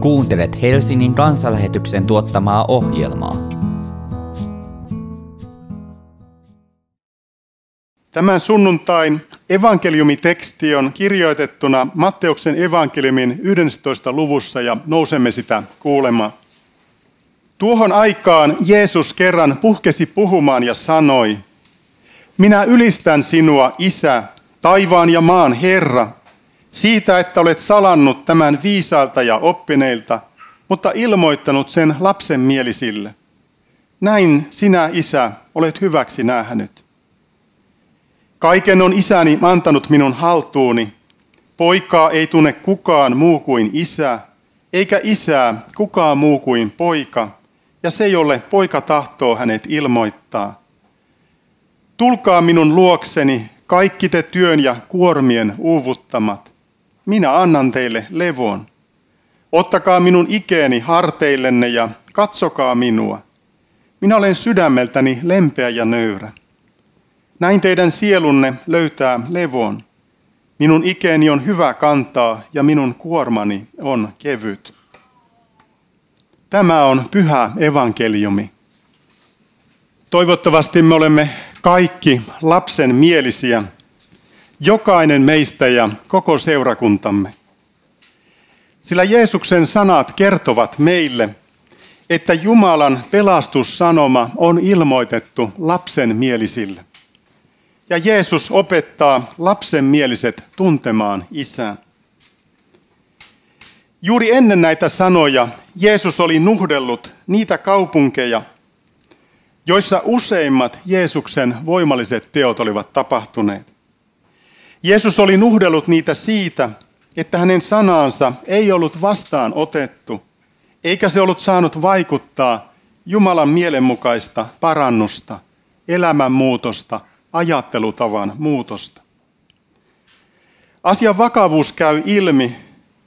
Kuuntelet Helsingin kansanlähetyksen tuottamaa ohjelmaa. Tämän sunnuntain evankeliumiteksti on kirjoitettuna Matteuksen evankeliumin 11. luvussa ja nousemme sitä kuulemaan. Tuohon aikaan Jeesus kerran puhkesi puhumaan ja sanoi, Minä ylistän sinua, Isä, taivaan ja maan Herra, siitä, että olet salannut tämän viisaalta ja oppineilta, mutta ilmoittanut sen lapsen mielisille. Näin sinä, Isä, olet hyväksi nähnyt. Kaiken on isäni antanut minun haltuuni. Poikaa ei tunne kukaan muu kuin isä, eikä isää kukaan muu kuin poika, ja se, jolle poika tahtoo hänet ilmoittaa. Tulkaa minun luokseni, kaikki te työn ja kuormien uuvuttamat. Minä annan teille levon. Ottakaa minun ikeeni harteillenne ja katsokaa minua. Minä olen sydämeltäni lempeä ja nöyrä. Näin teidän sielunne löytää levon. Minun ikeeni on hyvä kantaa ja minun kuormani on kevyt. Tämä on pyhä evankeliumi. Toivottavasti me olemme kaikki lapsen mielisiä, jokainen meistä ja koko seurakuntamme. Sillä Jeesuksen sanat kertovat meille, että Jumalan pelastussanoma on ilmoitettu lapsen mielisille. Ja Jeesus opettaa lapsenmieliset tuntemaan isää. Juuri ennen näitä sanoja Jeesus oli nuhdellut niitä kaupunkeja, joissa useimmat Jeesuksen voimalliset teot olivat tapahtuneet. Jeesus oli nuhdellut niitä siitä, että hänen sanaansa ei ollut vastaan otettu, eikä se ollut saanut vaikuttaa Jumalan mielenmukaista parannusta, elämänmuutosta ajattelutavan muutosta. Asian vakavuus käy ilmi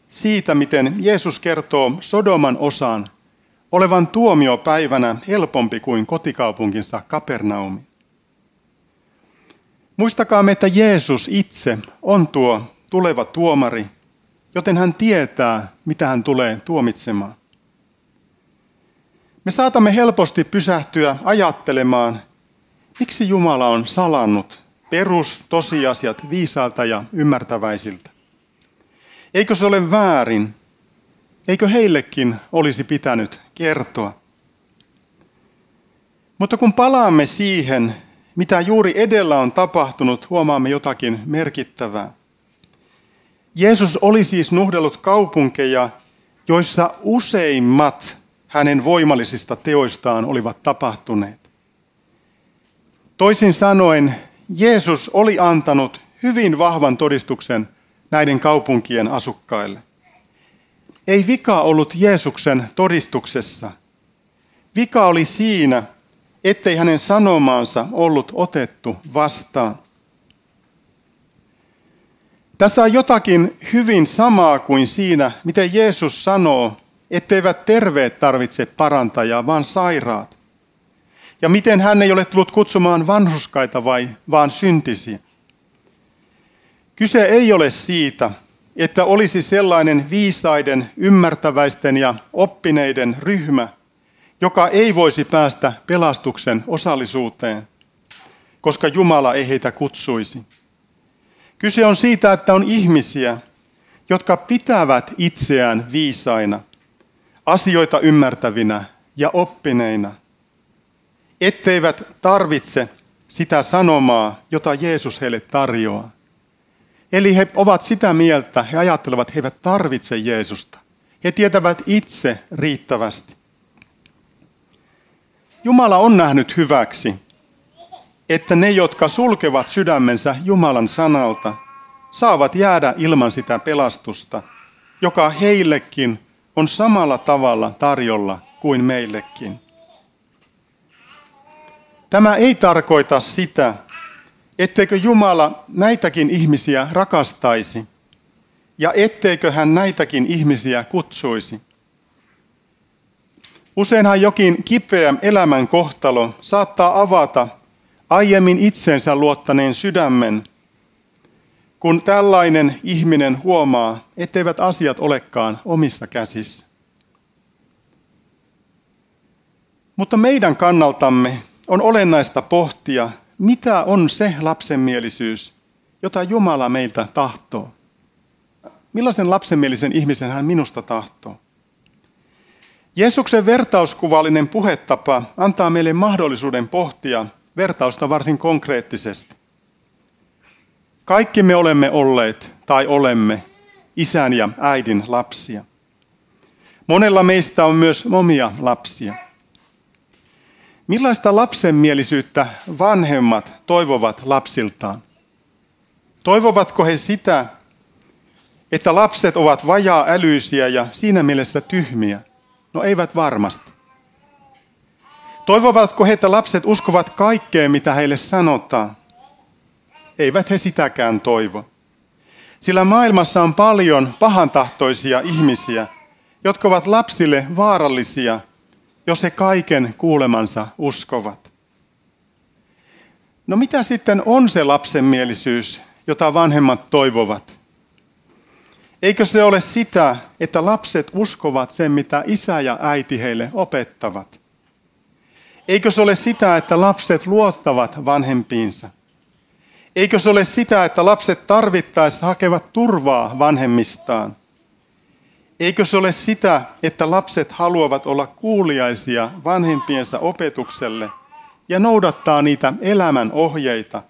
siitä, miten Jeesus kertoo Sodoman osan olevan tuomiopäivänä helpompi kuin kotikaupunkinsa Kapernaumi. Muistakaamme, että Jeesus itse on tuo tuleva tuomari, joten hän tietää, mitä hän tulee tuomitsemaan. Me saatamme helposti pysähtyä ajattelemaan, Miksi Jumala on salannut perustosiasiat viisaalta ja ymmärtäväisiltä? Eikö se ole väärin? Eikö heillekin olisi pitänyt kertoa? Mutta kun palaamme siihen, mitä juuri edellä on tapahtunut, huomaamme jotakin merkittävää. Jeesus oli siis nuhdellut kaupunkeja, joissa useimmat hänen voimallisista teoistaan olivat tapahtuneet. Toisin sanoen, Jeesus oli antanut hyvin vahvan todistuksen näiden kaupunkien asukkaille. Ei vika ollut Jeesuksen todistuksessa. Vika oli siinä, ettei hänen sanomaansa ollut otettu vastaan. Tässä on jotakin hyvin samaa kuin siinä, miten Jeesus sanoo, etteivät terveet tarvitse parantajaa, vaan sairaat. Ja miten hän ei ole tullut kutsumaan vanhuskaita vai vaan syntisiä. Kyse ei ole siitä, että olisi sellainen viisaiden, ymmärtäväisten ja oppineiden ryhmä, joka ei voisi päästä pelastuksen osallisuuteen, koska Jumala ei heitä kutsuisi. Kyse on siitä, että on ihmisiä, jotka pitävät itseään viisaina, asioita ymmärtävinä ja oppineina – etteivät tarvitse sitä sanomaa, jota Jeesus heille tarjoaa. Eli he ovat sitä mieltä, he ajattelevat, että he eivät tarvitse Jeesusta. He tietävät itse riittävästi. Jumala on nähnyt hyväksi, että ne, jotka sulkevat sydämensä Jumalan sanalta, saavat jäädä ilman sitä pelastusta, joka heillekin on samalla tavalla tarjolla kuin meillekin. Tämä ei tarkoita sitä, etteikö Jumala näitäkin ihmisiä rakastaisi ja etteikö hän näitäkin ihmisiä kutsuisi. Useinhan jokin kipeä elämän kohtalo saattaa avata aiemmin itsensä luottaneen sydämen, kun tällainen ihminen huomaa, etteivät asiat olekaan omissa käsissä. Mutta meidän kannaltamme on olennaista pohtia, mitä on se lapsenmielisyys, jota Jumala meiltä tahtoo. Millaisen lapsenmielisen ihmisen hän minusta tahtoo? Jeesuksen vertauskuvallinen puhetapa antaa meille mahdollisuuden pohtia vertausta varsin konkreettisesti. Kaikki me olemme olleet tai olemme isän ja äidin lapsia. Monella meistä on myös omia lapsia. Millaista lapsenmielisyyttä vanhemmat toivovat lapsiltaan? Toivovatko he sitä, että lapset ovat vajaa älyisiä ja siinä mielessä tyhmiä? No eivät varmasti. Toivovatko he, että lapset uskovat kaikkeen, mitä heille sanotaan? Eivät he sitäkään toivo. Sillä maailmassa on paljon pahantahtoisia ihmisiä, jotka ovat lapsille vaarallisia, jos he kaiken kuulemansa uskovat. No mitä sitten on se lapsenmielisyys, jota vanhemmat toivovat? Eikö se ole sitä, että lapset uskovat sen, mitä isä ja äiti heille opettavat? Eikö se ole sitä, että lapset luottavat vanhempiinsa? Eikö se ole sitä, että lapset tarvittaessa hakevat turvaa vanhemmistaan? Eikö se ole sitä, että lapset haluavat olla kuuliaisia vanhempiensa opetukselle ja noudattaa niitä elämän ohjeita,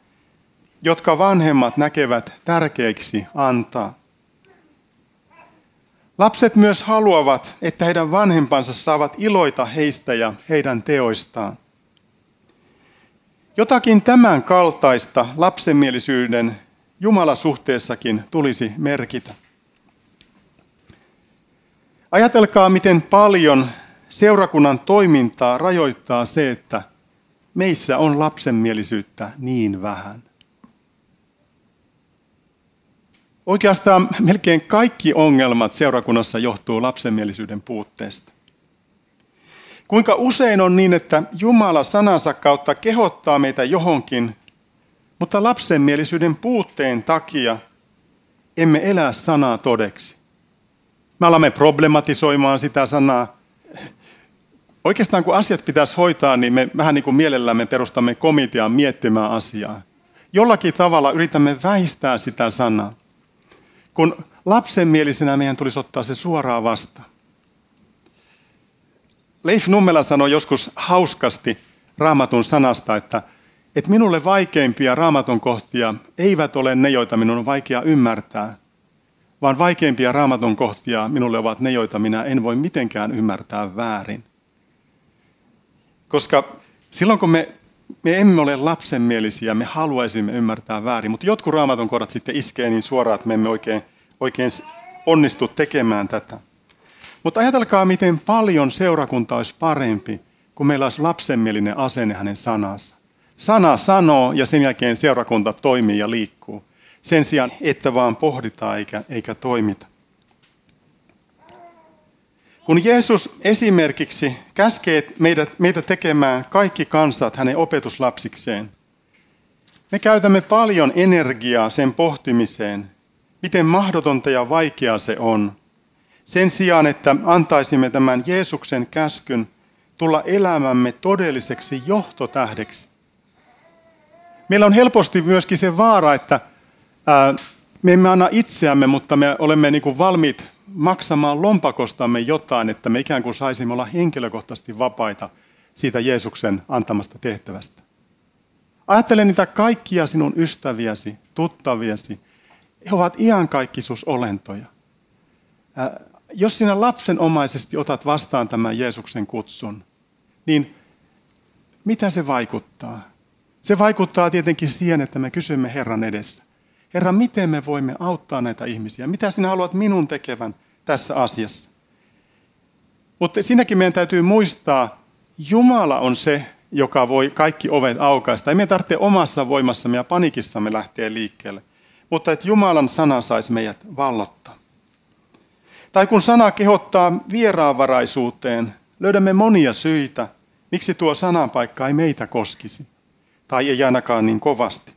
jotka vanhemmat näkevät tärkeiksi antaa? Lapset myös haluavat, että heidän vanhempansa saavat iloita heistä ja heidän teoistaan. Jotakin tämän kaltaista lapsenmielisyyden Jumalasuhteessakin tulisi merkitä. Ajatelkaa, miten paljon seurakunnan toimintaa rajoittaa se, että meissä on lapsenmielisyyttä niin vähän. Oikeastaan melkein kaikki ongelmat seurakunnassa johtuu lapsenmielisyyden puutteesta. Kuinka usein on niin, että Jumala sanansa kautta kehottaa meitä johonkin, mutta lapsenmielisyyden puutteen takia emme elä sanaa todeksi. Me alamme problematisoimaan sitä sanaa. Oikeastaan kun asiat pitäisi hoitaa, niin me vähän niin kuin mielellämme perustamme komitean miettimään asiaa. Jollakin tavalla yritämme väistää sitä sanaa kun lapsenmielisenä meidän tulisi ottaa se suoraan vastaan. Leif Nummela sanoi joskus hauskasti raamatun sanasta, että, että minulle vaikeimpia raamatun kohtia eivät ole ne, joita minun on vaikea ymmärtää, vaan vaikeimpia raamatun kohtia minulle ovat ne, joita minä en voi mitenkään ymmärtää väärin. Koska silloin kun me, me emme ole lapsenmielisiä, me haluaisimme ymmärtää väärin, mutta jotkut raamatun kohdat sitten iskee niin suoraan, että me emme oikein oikein onnistu tekemään tätä. Mutta ajatelkaa, miten paljon seurakunta olisi parempi, kun meillä olisi lapsenmielinen asenne hänen sanansa. Sana sanoo ja sen jälkeen seurakunta toimii ja liikkuu. Sen sijaan, että vaan pohditaan eikä, eikä toimita. Kun Jeesus esimerkiksi käskee meitä, meitä tekemään kaikki kansat hänen opetuslapsikseen, me käytämme paljon energiaa sen pohtimiseen, miten mahdotonta ja vaikeaa se on. Sen sijaan, että antaisimme tämän Jeesuksen käskyn tulla elämämme todelliseksi johtotähdeksi. Meillä on helposti myöskin se vaara, että ää, me emme anna itseämme, mutta me olemme niin kuin valmiit maksamaan lompakostamme jotain, että me ikään kuin saisimme olla henkilökohtaisesti vapaita siitä Jeesuksen antamasta tehtävästä. Ajattele niitä kaikkia sinun ystäviäsi, tuttaviasi, he ovat iankaikkisuusolentoja. Jos sinä lapsenomaisesti otat vastaan tämän Jeesuksen kutsun, niin mitä se vaikuttaa? Se vaikuttaa tietenkin siihen, että me kysymme Herran edessä. Herra, miten me voimme auttaa näitä ihmisiä? Mitä sinä haluat minun tekevän tässä asiassa? Mutta siinäkin meidän täytyy muistaa, Jumala on se, joka voi kaikki ovet aukaista. Ei me tarvitse omassa voimassamme ja panikissamme lähteä liikkeelle mutta että Jumalan sana saisi meidät vallottaa. Tai kun sana kehottaa vieraanvaraisuuteen, löydämme monia syitä, miksi tuo sananpaikka ei meitä koskisi, tai ei ainakaan niin kovasti.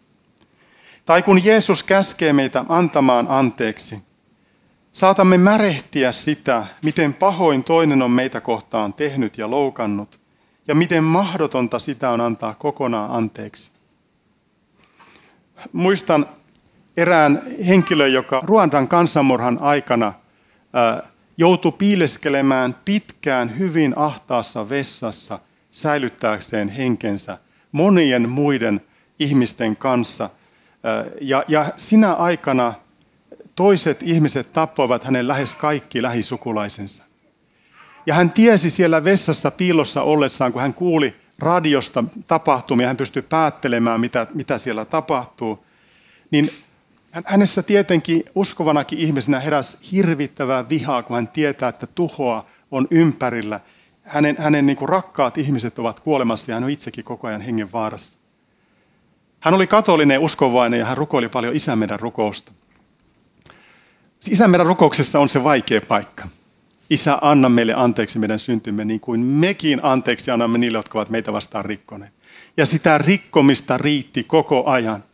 Tai kun Jeesus käskee meitä antamaan anteeksi, saatamme märehtiä sitä, miten pahoin toinen on meitä kohtaan tehnyt ja loukannut, ja miten mahdotonta sitä on antaa kokonaan anteeksi. Muistan erään henkilön, joka Ruandan kansanmurhan aikana joutui piileskelemään pitkään hyvin ahtaassa vessassa säilyttääkseen henkensä monien muiden ihmisten kanssa. Ja, ja sinä aikana toiset ihmiset tappoivat hänen lähes kaikki lähisukulaisensa. Ja hän tiesi siellä vessassa piilossa ollessaan, kun hän kuuli radiosta tapahtumia, hän pystyi päättelemään, mitä, mitä siellä tapahtuu, niin hänessä tietenkin uskovanakin ihmisenä heräsi hirvittävää vihaa, kun hän tietää, että tuhoa on ympärillä. Hänen, hänen niin kuin rakkaat ihmiset ovat kuolemassa ja hän on itsekin koko ajan hengen vaarassa. Hän oli katolinen uskovainen ja hän rukoili paljon isämeidän rukousta. Isämeidän rukouksessa on se vaikea paikka. Isä, anna meille anteeksi meidän syntymme, niin kuin mekin anteeksi annamme niille, jotka ovat meitä vastaan rikkoneet. Ja sitä rikkomista riitti koko ajan.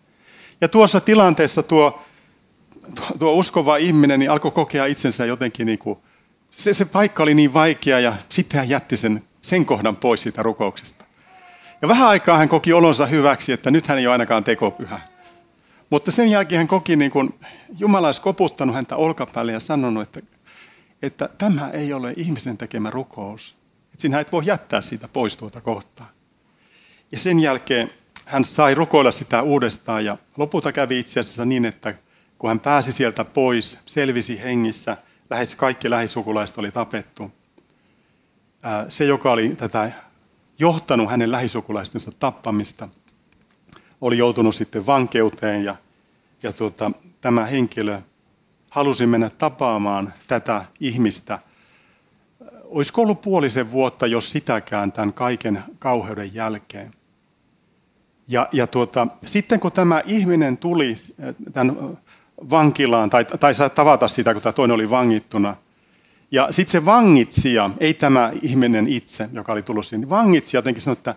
Ja tuossa tilanteessa tuo, tuo uskova ihminen niin alkoi kokea itsensä jotenkin, niin kuin, se, se paikka oli niin vaikea ja sitten hän jätti sen, sen kohdan pois siitä rukouksesta. Ja vähän aikaa hän koki olonsa hyväksi, että nyt hän ei ole ainakaan tekopyhä. Mutta sen jälkeen hän koki, niin kuin Jumala olisi koputtanut häntä olkapäälle ja sanonut, että, että tämä ei ole ihmisen tekemä rukous. Että sinä et voi jättää siitä pois tuota kohtaa. Ja sen jälkeen hän sai rukoilla sitä uudestaan ja lopulta kävi itse asiassa niin, että kun hän pääsi sieltä pois, selvisi hengissä, lähes kaikki lähisukulaiset oli tapettu. Se, joka oli tätä johtanut hänen lähisukulaistensa tappamista, oli joutunut sitten vankeuteen ja, ja tuota, tämä henkilö halusi mennä tapaamaan tätä ihmistä. Olisiko ollut puolisen vuotta, jos sitäkään tämän kaiken kauheuden jälkeen. Ja, ja tuota, sitten kun tämä ihminen tuli tämän vankilaan, tai, tai saa tavata sitä, kun tämä toinen oli vangittuna, ja sitten se vangitsija, ei tämä ihminen itse, joka oli tullut sinne, niin vangitsija jotenkin sanoi, että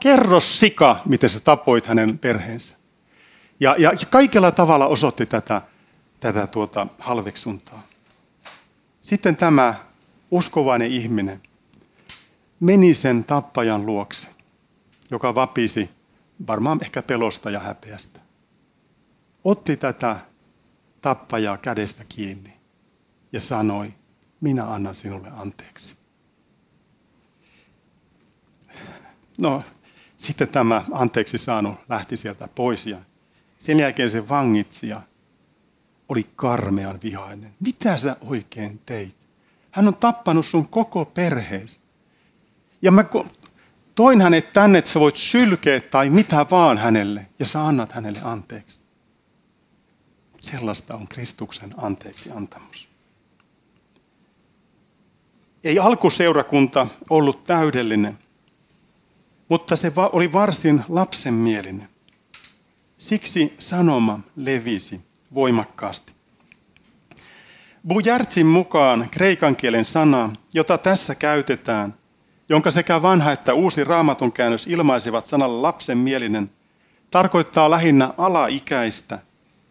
kerro sika, miten sä tapoit hänen perheensä. Ja, ja kaikella tavalla osoitti tätä, tätä tuota halveksuntaa. Sitten tämä uskovainen ihminen meni sen tappajan luokse, joka vapisi varmaan ehkä pelosta ja häpeästä. Otti tätä tappajaa kädestä kiinni ja sanoi, minä annan sinulle anteeksi. No, sitten tämä anteeksi saanut lähti sieltä pois ja sen jälkeen se vangitsija oli karmean vihainen. Mitä sä oikein teit? Hän on tappanut sun koko perheesi. Ja mä toin hänet tänne, että sä voit sylkeä tai mitä vaan hänelle, ja sä annat hänelle anteeksi. Sellaista on Kristuksen anteeksi antamus. Ei alkuseurakunta ollut täydellinen, mutta se oli varsin lapsenmielinen. Siksi sanoma levisi voimakkaasti. Bujartsin mukaan kreikan kielen sana, jota tässä käytetään, jonka sekä vanha että uusi raamatun käännös ilmaisivat sanalla lapsenmielinen, tarkoittaa lähinnä alaikäistä,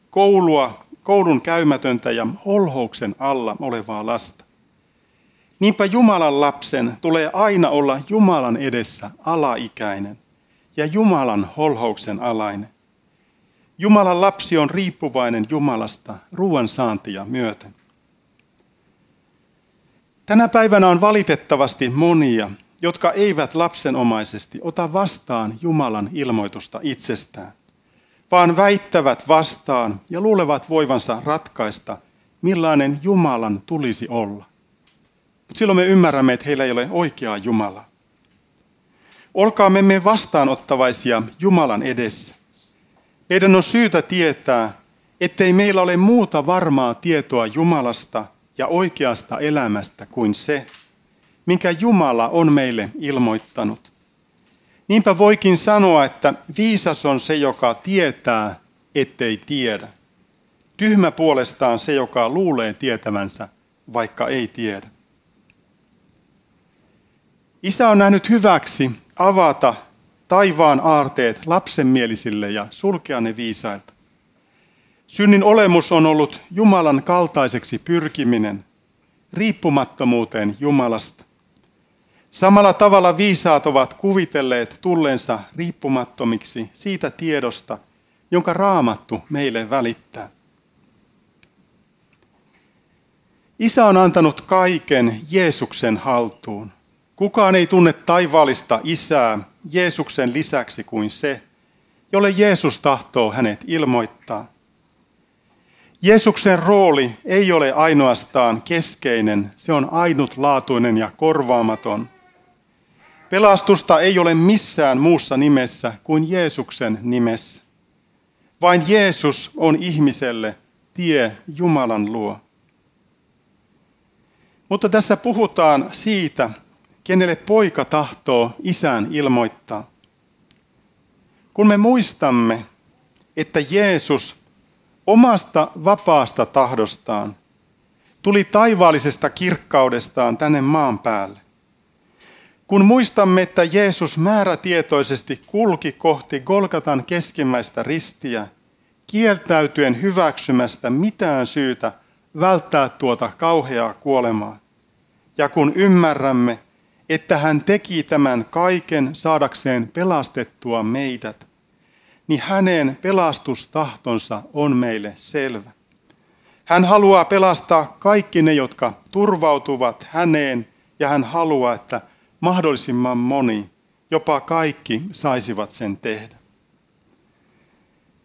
koulua, koulun käymätöntä ja holhouksen alla olevaa lasta. Niinpä Jumalan lapsen tulee aina olla Jumalan edessä alaikäinen ja Jumalan holhouksen alainen. Jumalan lapsi on riippuvainen Jumalasta ruoan saantia myöten. Tänä päivänä on valitettavasti monia, jotka eivät lapsenomaisesti ota vastaan Jumalan ilmoitusta itsestään, vaan väittävät vastaan ja luulevat voivansa ratkaista, millainen Jumalan tulisi olla. Mutta silloin me ymmärrämme, että heillä ei ole oikeaa Jumalaa. Olkaamme me vastaanottavaisia Jumalan edessä. Meidän on syytä tietää, ettei meillä ole muuta varmaa tietoa Jumalasta ja oikeasta elämästä kuin se, minkä Jumala on meille ilmoittanut. Niinpä voikin sanoa, että viisas on se, joka tietää, ettei tiedä. Tyhmä puolestaan se, joka luulee tietävänsä, vaikka ei tiedä. Isä on nähnyt hyväksi avata taivaan aarteet lapsenmielisille ja sulkea ne viisailta. Synnin olemus on ollut Jumalan kaltaiseksi pyrkiminen, riippumattomuuteen Jumalasta. Samalla tavalla viisaat ovat kuvitelleet tulleensa riippumattomiksi siitä tiedosta, jonka raamattu meille välittää. Isä on antanut kaiken Jeesuksen haltuun. Kukaan ei tunne taivaallista isää Jeesuksen lisäksi kuin se, jolle Jeesus tahtoo hänet ilmoittaa. Jeesuksen rooli ei ole ainoastaan keskeinen, se on ainutlaatuinen ja korvaamaton. Pelastusta ei ole missään muussa nimessä kuin Jeesuksen nimessä. Vain Jeesus on ihmiselle tie Jumalan luo. Mutta tässä puhutaan siitä, kenelle poika tahtoo isän ilmoittaa. Kun me muistamme, että Jeesus omasta vapaasta tahdostaan tuli taivaallisesta kirkkaudestaan tänne maan päälle. Kun muistamme, että Jeesus määrätietoisesti kulki kohti Golgatan keskimmäistä ristiä, kieltäytyen hyväksymästä mitään syytä välttää tuota kauheaa kuolemaa. Ja kun ymmärrämme, että hän teki tämän kaiken saadakseen pelastettua meidät, niin hänen pelastustahtonsa on meille selvä. Hän haluaa pelastaa kaikki ne, jotka turvautuvat häneen, ja hän haluaa, että mahdollisimman moni, jopa kaikki, saisivat sen tehdä.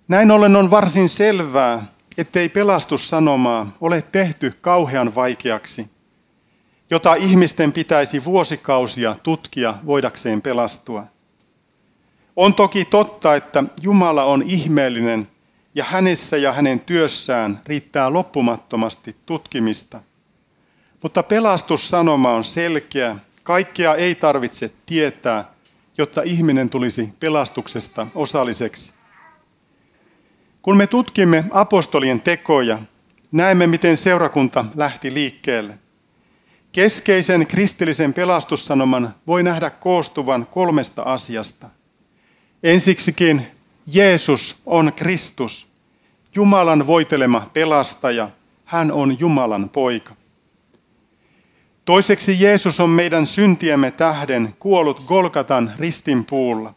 Näin ollen on varsin selvää, ettei pelastussanomaa ole tehty kauhean vaikeaksi, jota ihmisten pitäisi vuosikausia tutkia voidakseen pelastua. On toki totta, että Jumala on ihmeellinen ja hänessä ja hänen työssään riittää loppumattomasti tutkimista. Mutta pelastussanoma on selkeä, kaikkea ei tarvitse tietää, jotta ihminen tulisi pelastuksesta osalliseksi. Kun me tutkimme apostolien tekoja, näemme, miten seurakunta lähti liikkeelle. Keskeisen kristillisen pelastussanoman voi nähdä koostuvan kolmesta asiasta. Ensiksikin Jeesus on Kristus, Jumalan voitelema pelastaja. Hän on Jumalan poika. Toiseksi Jeesus on meidän syntiemme tähden kuollut Golgatan ristinpuulla.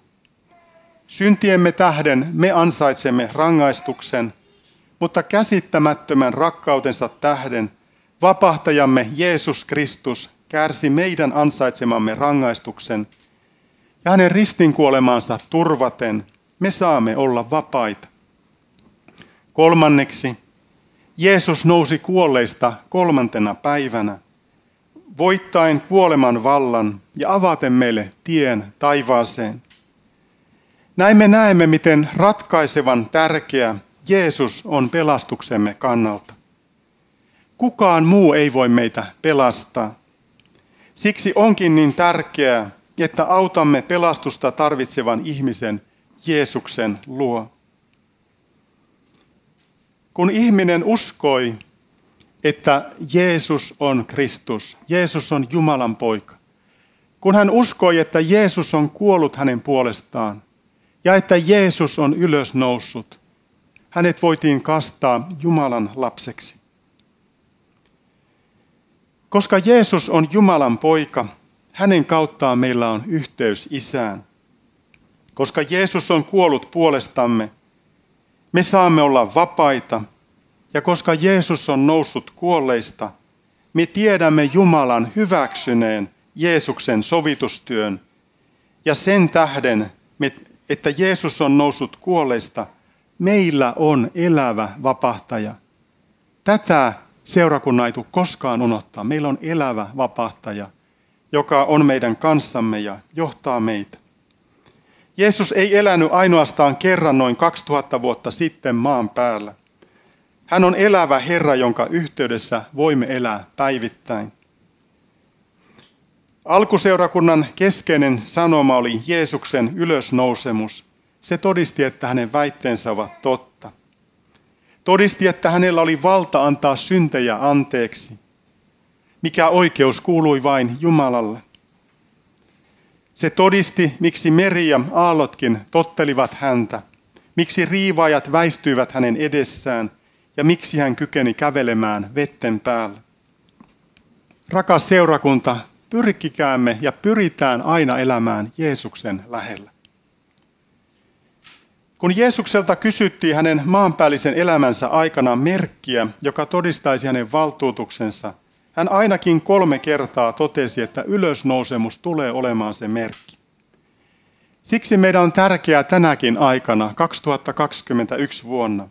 Syntiemme tähden me ansaitsemme rangaistuksen, mutta käsittämättömän rakkautensa tähden vapahtajamme Jeesus Kristus kärsi meidän ansaitsemamme rangaistuksen ja hänen ristinkuolemansa turvaten me saamme olla vapaita. Kolmanneksi, Jeesus nousi kuolleista kolmantena päivänä, voittain kuoleman vallan ja avaten meille tien taivaaseen. Näin me näemme, miten ratkaisevan tärkeä Jeesus on pelastuksemme kannalta. Kukaan muu ei voi meitä pelastaa. Siksi onkin niin tärkeää, että autamme pelastusta tarvitsevan ihmisen Jeesuksen luo. Kun ihminen uskoi, että Jeesus on Kristus, Jeesus on Jumalan poika, kun hän uskoi, että Jeesus on kuollut hänen puolestaan ja että Jeesus on ylösnoussut, hänet voitiin kastaa Jumalan lapseksi. Koska Jeesus on Jumalan poika, hänen kauttaan meillä on yhteys isään. Koska Jeesus on kuollut puolestamme, me saamme olla vapaita. Ja koska Jeesus on noussut kuolleista, me tiedämme Jumalan hyväksyneen Jeesuksen sovitustyön. Ja sen tähden, että Jeesus on noussut kuolleista, meillä on elävä vapahtaja. Tätä seurakunnan ei tule koskaan unohtaa. Meillä on elävä vapahtaja, joka on meidän kanssamme ja johtaa meitä. Jeesus ei elänyt ainoastaan kerran noin 2000 vuotta sitten maan päällä. Hän on elävä Herra, jonka yhteydessä voimme elää päivittäin. Alkuseurakunnan keskeinen sanoma oli Jeesuksen ylösnousemus. Se todisti, että hänen väitteensä ovat totta. Todisti, että hänellä oli valta antaa syntejä anteeksi, mikä oikeus kuului vain Jumalalle. Se todisti, miksi meri ja aallotkin tottelivat häntä, miksi riivaajat väistyivät hänen edessään ja miksi hän kykeni kävelemään vetten päällä. Rakas seurakunta, pyrkikäämme ja pyritään aina elämään Jeesuksen lähellä. Kun Jeesukselta kysyttiin hänen maanpäällisen elämänsä aikana merkkiä, joka todistaisi hänen valtuutuksensa, hän ainakin kolme kertaa totesi, että ylösnousemus tulee olemaan se merkki. Siksi meidän on tärkeää tänäkin aikana, 2021 vuonna,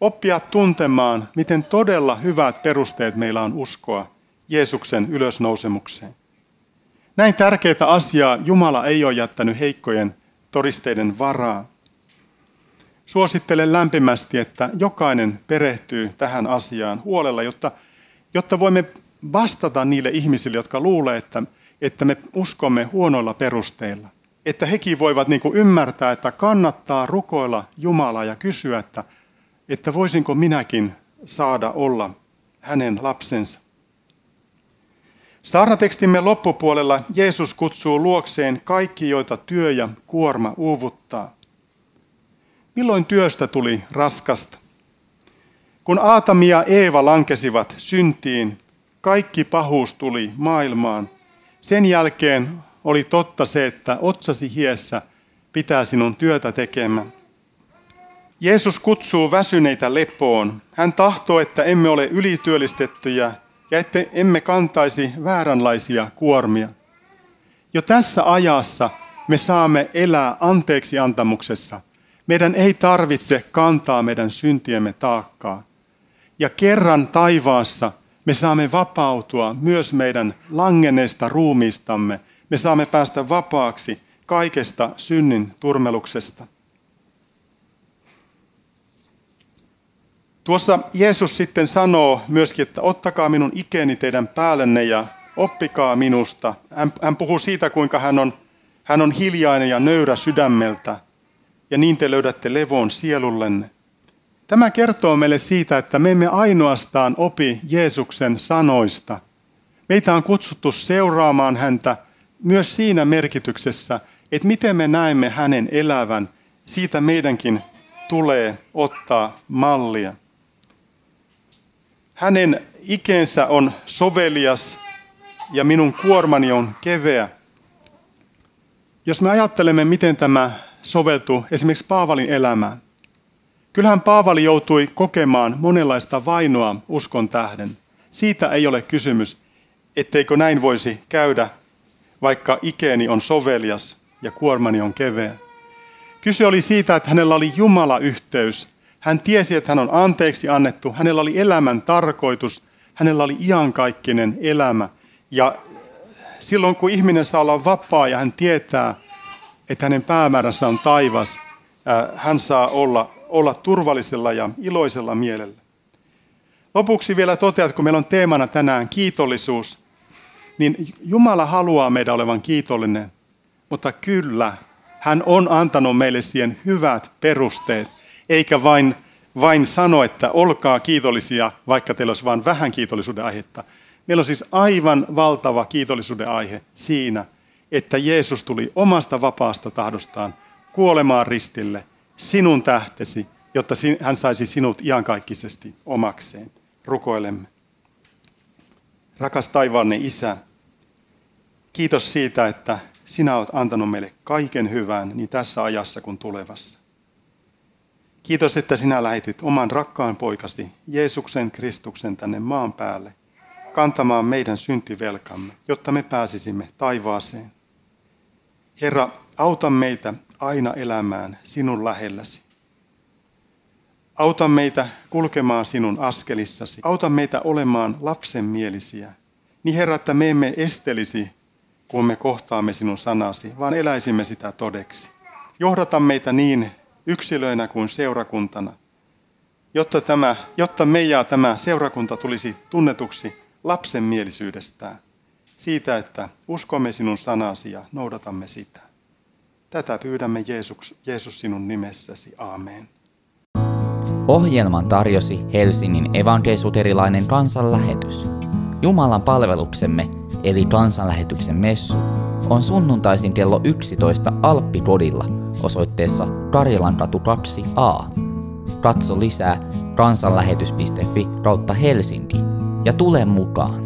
oppia tuntemaan, miten todella hyvät perusteet meillä on uskoa Jeesuksen ylösnousemukseen. Näin tärkeää asiaa Jumala ei ole jättänyt heikkojen todisteiden varaa. Suosittelen lämpimästi, että jokainen perehtyy tähän asiaan huolella, jotta, jotta voimme vastata niille ihmisille, jotka luulee, että, että me uskomme huonoilla perusteilla. Että hekin voivat niin ymmärtää, että kannattaa rukoilla Jumalaa ja kysyä, että, että voisinko minäkin saada olla hänen lapsensa. Saarnatekstimme loppupuolella Jeesus kutsuu luokseen kaikki, joita työ ja kuorma uuvuttaa. Milloin työstä tuli raskasta? Kun Aatami ja Eeva lankesivat syntiin, kaikki pahuus tuli maailmaan. Sen jälkeen oli totta se, että otsasi hiessä pitää sinun työtä tekemään. Jeesus kutsuu väsyneitä lepoon. Hän tahtoo, että emme ole ylityöllistettyjä ja että emme kantaisi vääränlaisia kuormia. Jo tässä ajassa me saamme elää anteeksi antamuksessa. Meidän ei tarvitse kantaa meidän syntiemme taakkaa. Ja kerran taivaassa me saamme vapautua myös meidän langenneesta ruumiistamme. Me saamme päästä vapaaksi kaikesta synnin turmeluksesta. Tuossa Jeesus sitten sanoo myöskin, että ottakaa minun ikeni teidän päällenne ja oppikaa minusta. Hän, hän puhuu siitä, kuinka hän on, hän on hiljainen ja nöyrä sydämeltä, ja niin te löydätte levon sielullenne. Tämä kertoo meille siitä, että me emme ainoastaan opi Jeesuksen sanoista. Meitä on kutsuttu seuraamaan häntä myös siinä merkityksessä, että miten me näemme hänen elävän, siitä meidänkin tulee ottaa mallia. Hänen ikensä on sovelias ja minun kuormani on keveä. Jos me ajattelemme, miten tämä soveltuu esimerkiksi Paavalin elämään. Kyllähän Paavali joutui kokemaan monenlaista vainoa uskon tähden. Siitä ei ole kysymys, etteikö näin voisi käydä, vaikka ikeeni on sovelias ja kuormani on keveä. Kyse oli siitä, että hänellä oli Jumala-yhteys hän tiesi, että hän on anteeksi annettu. Hänellä oli elämän tarkoitus. Hänellä oli iankaikkinen elämä. Ja silloin kun ihminen saa olla vapaa ja hän tietää, että hänen päämääränsä on taivas, hän saa olla, olla turvallisella ja iloisella mielellä. Lopuksi vielä toteat, kun meillä on teemana tänään kiitollisuus, niin Jumala haluaa meidän olevan kiitollinen, mutta kyllä, hän on antanut meille siihen hyvät perusteet – eikä vain, vain sano, että olkaa kiitollisia, vaikka teillä olisi vain vähän kiitollisuuden aihetta. Meillä on siis aivan valtava kiitollisuuden aihe siinä, että Jeesus tuli omasta vapaasta tahdostaan kuolemaan ristille sinun tähtesi, jotta hän saisi sinut iankaikkisesti omakseen. Rukoilemme. Rakas taivaanne Isä, kiitos siitä, että sinä olet antanut meille kaiken hyvän niin tässä ajassa kuin tulevassa. Kiitos, että sinä lähetit oman rakkaan poikasi Jeesuksen Kristuksen tänne maan päälle kantamaan meidän syntivelkamme, jotta me pääsisimme taivaaseen. Herra, auta meitä aina elämään sinun lähelläsi. Auta meitä kulkemaan sinun askelissasi. Auta meitä olemaan lapsenmielisiä. Niin Herra, että me emme estelisi, kun me kohtaamme sinun sanasi, vaan eläisimme sitä todeksi. Johdata meitä niin, yksilöinä kuin seurakuntana, jotta, tämä, jotta me ja tämä seurakunta tulisi tunnetuksi lapsenmielisyydestään, siitä, että uskomme sinun sanasi ja noudatamme sitä. Tätä pyydämme Jeesus, Jeesus sinun nimessäsi. Amen. Ohjelman tarjosi Helsingin evankelisuterilainen kansanlähetys. Jumalan palveluksemme, eli kansanlähetyksen messu, on sunnuntaisin kello 11 Alppipodilla – osoitteessa Karjalankatu 2a. Katso lisää kansanlähetys.fi kautta Helsinki ja tule mukaan!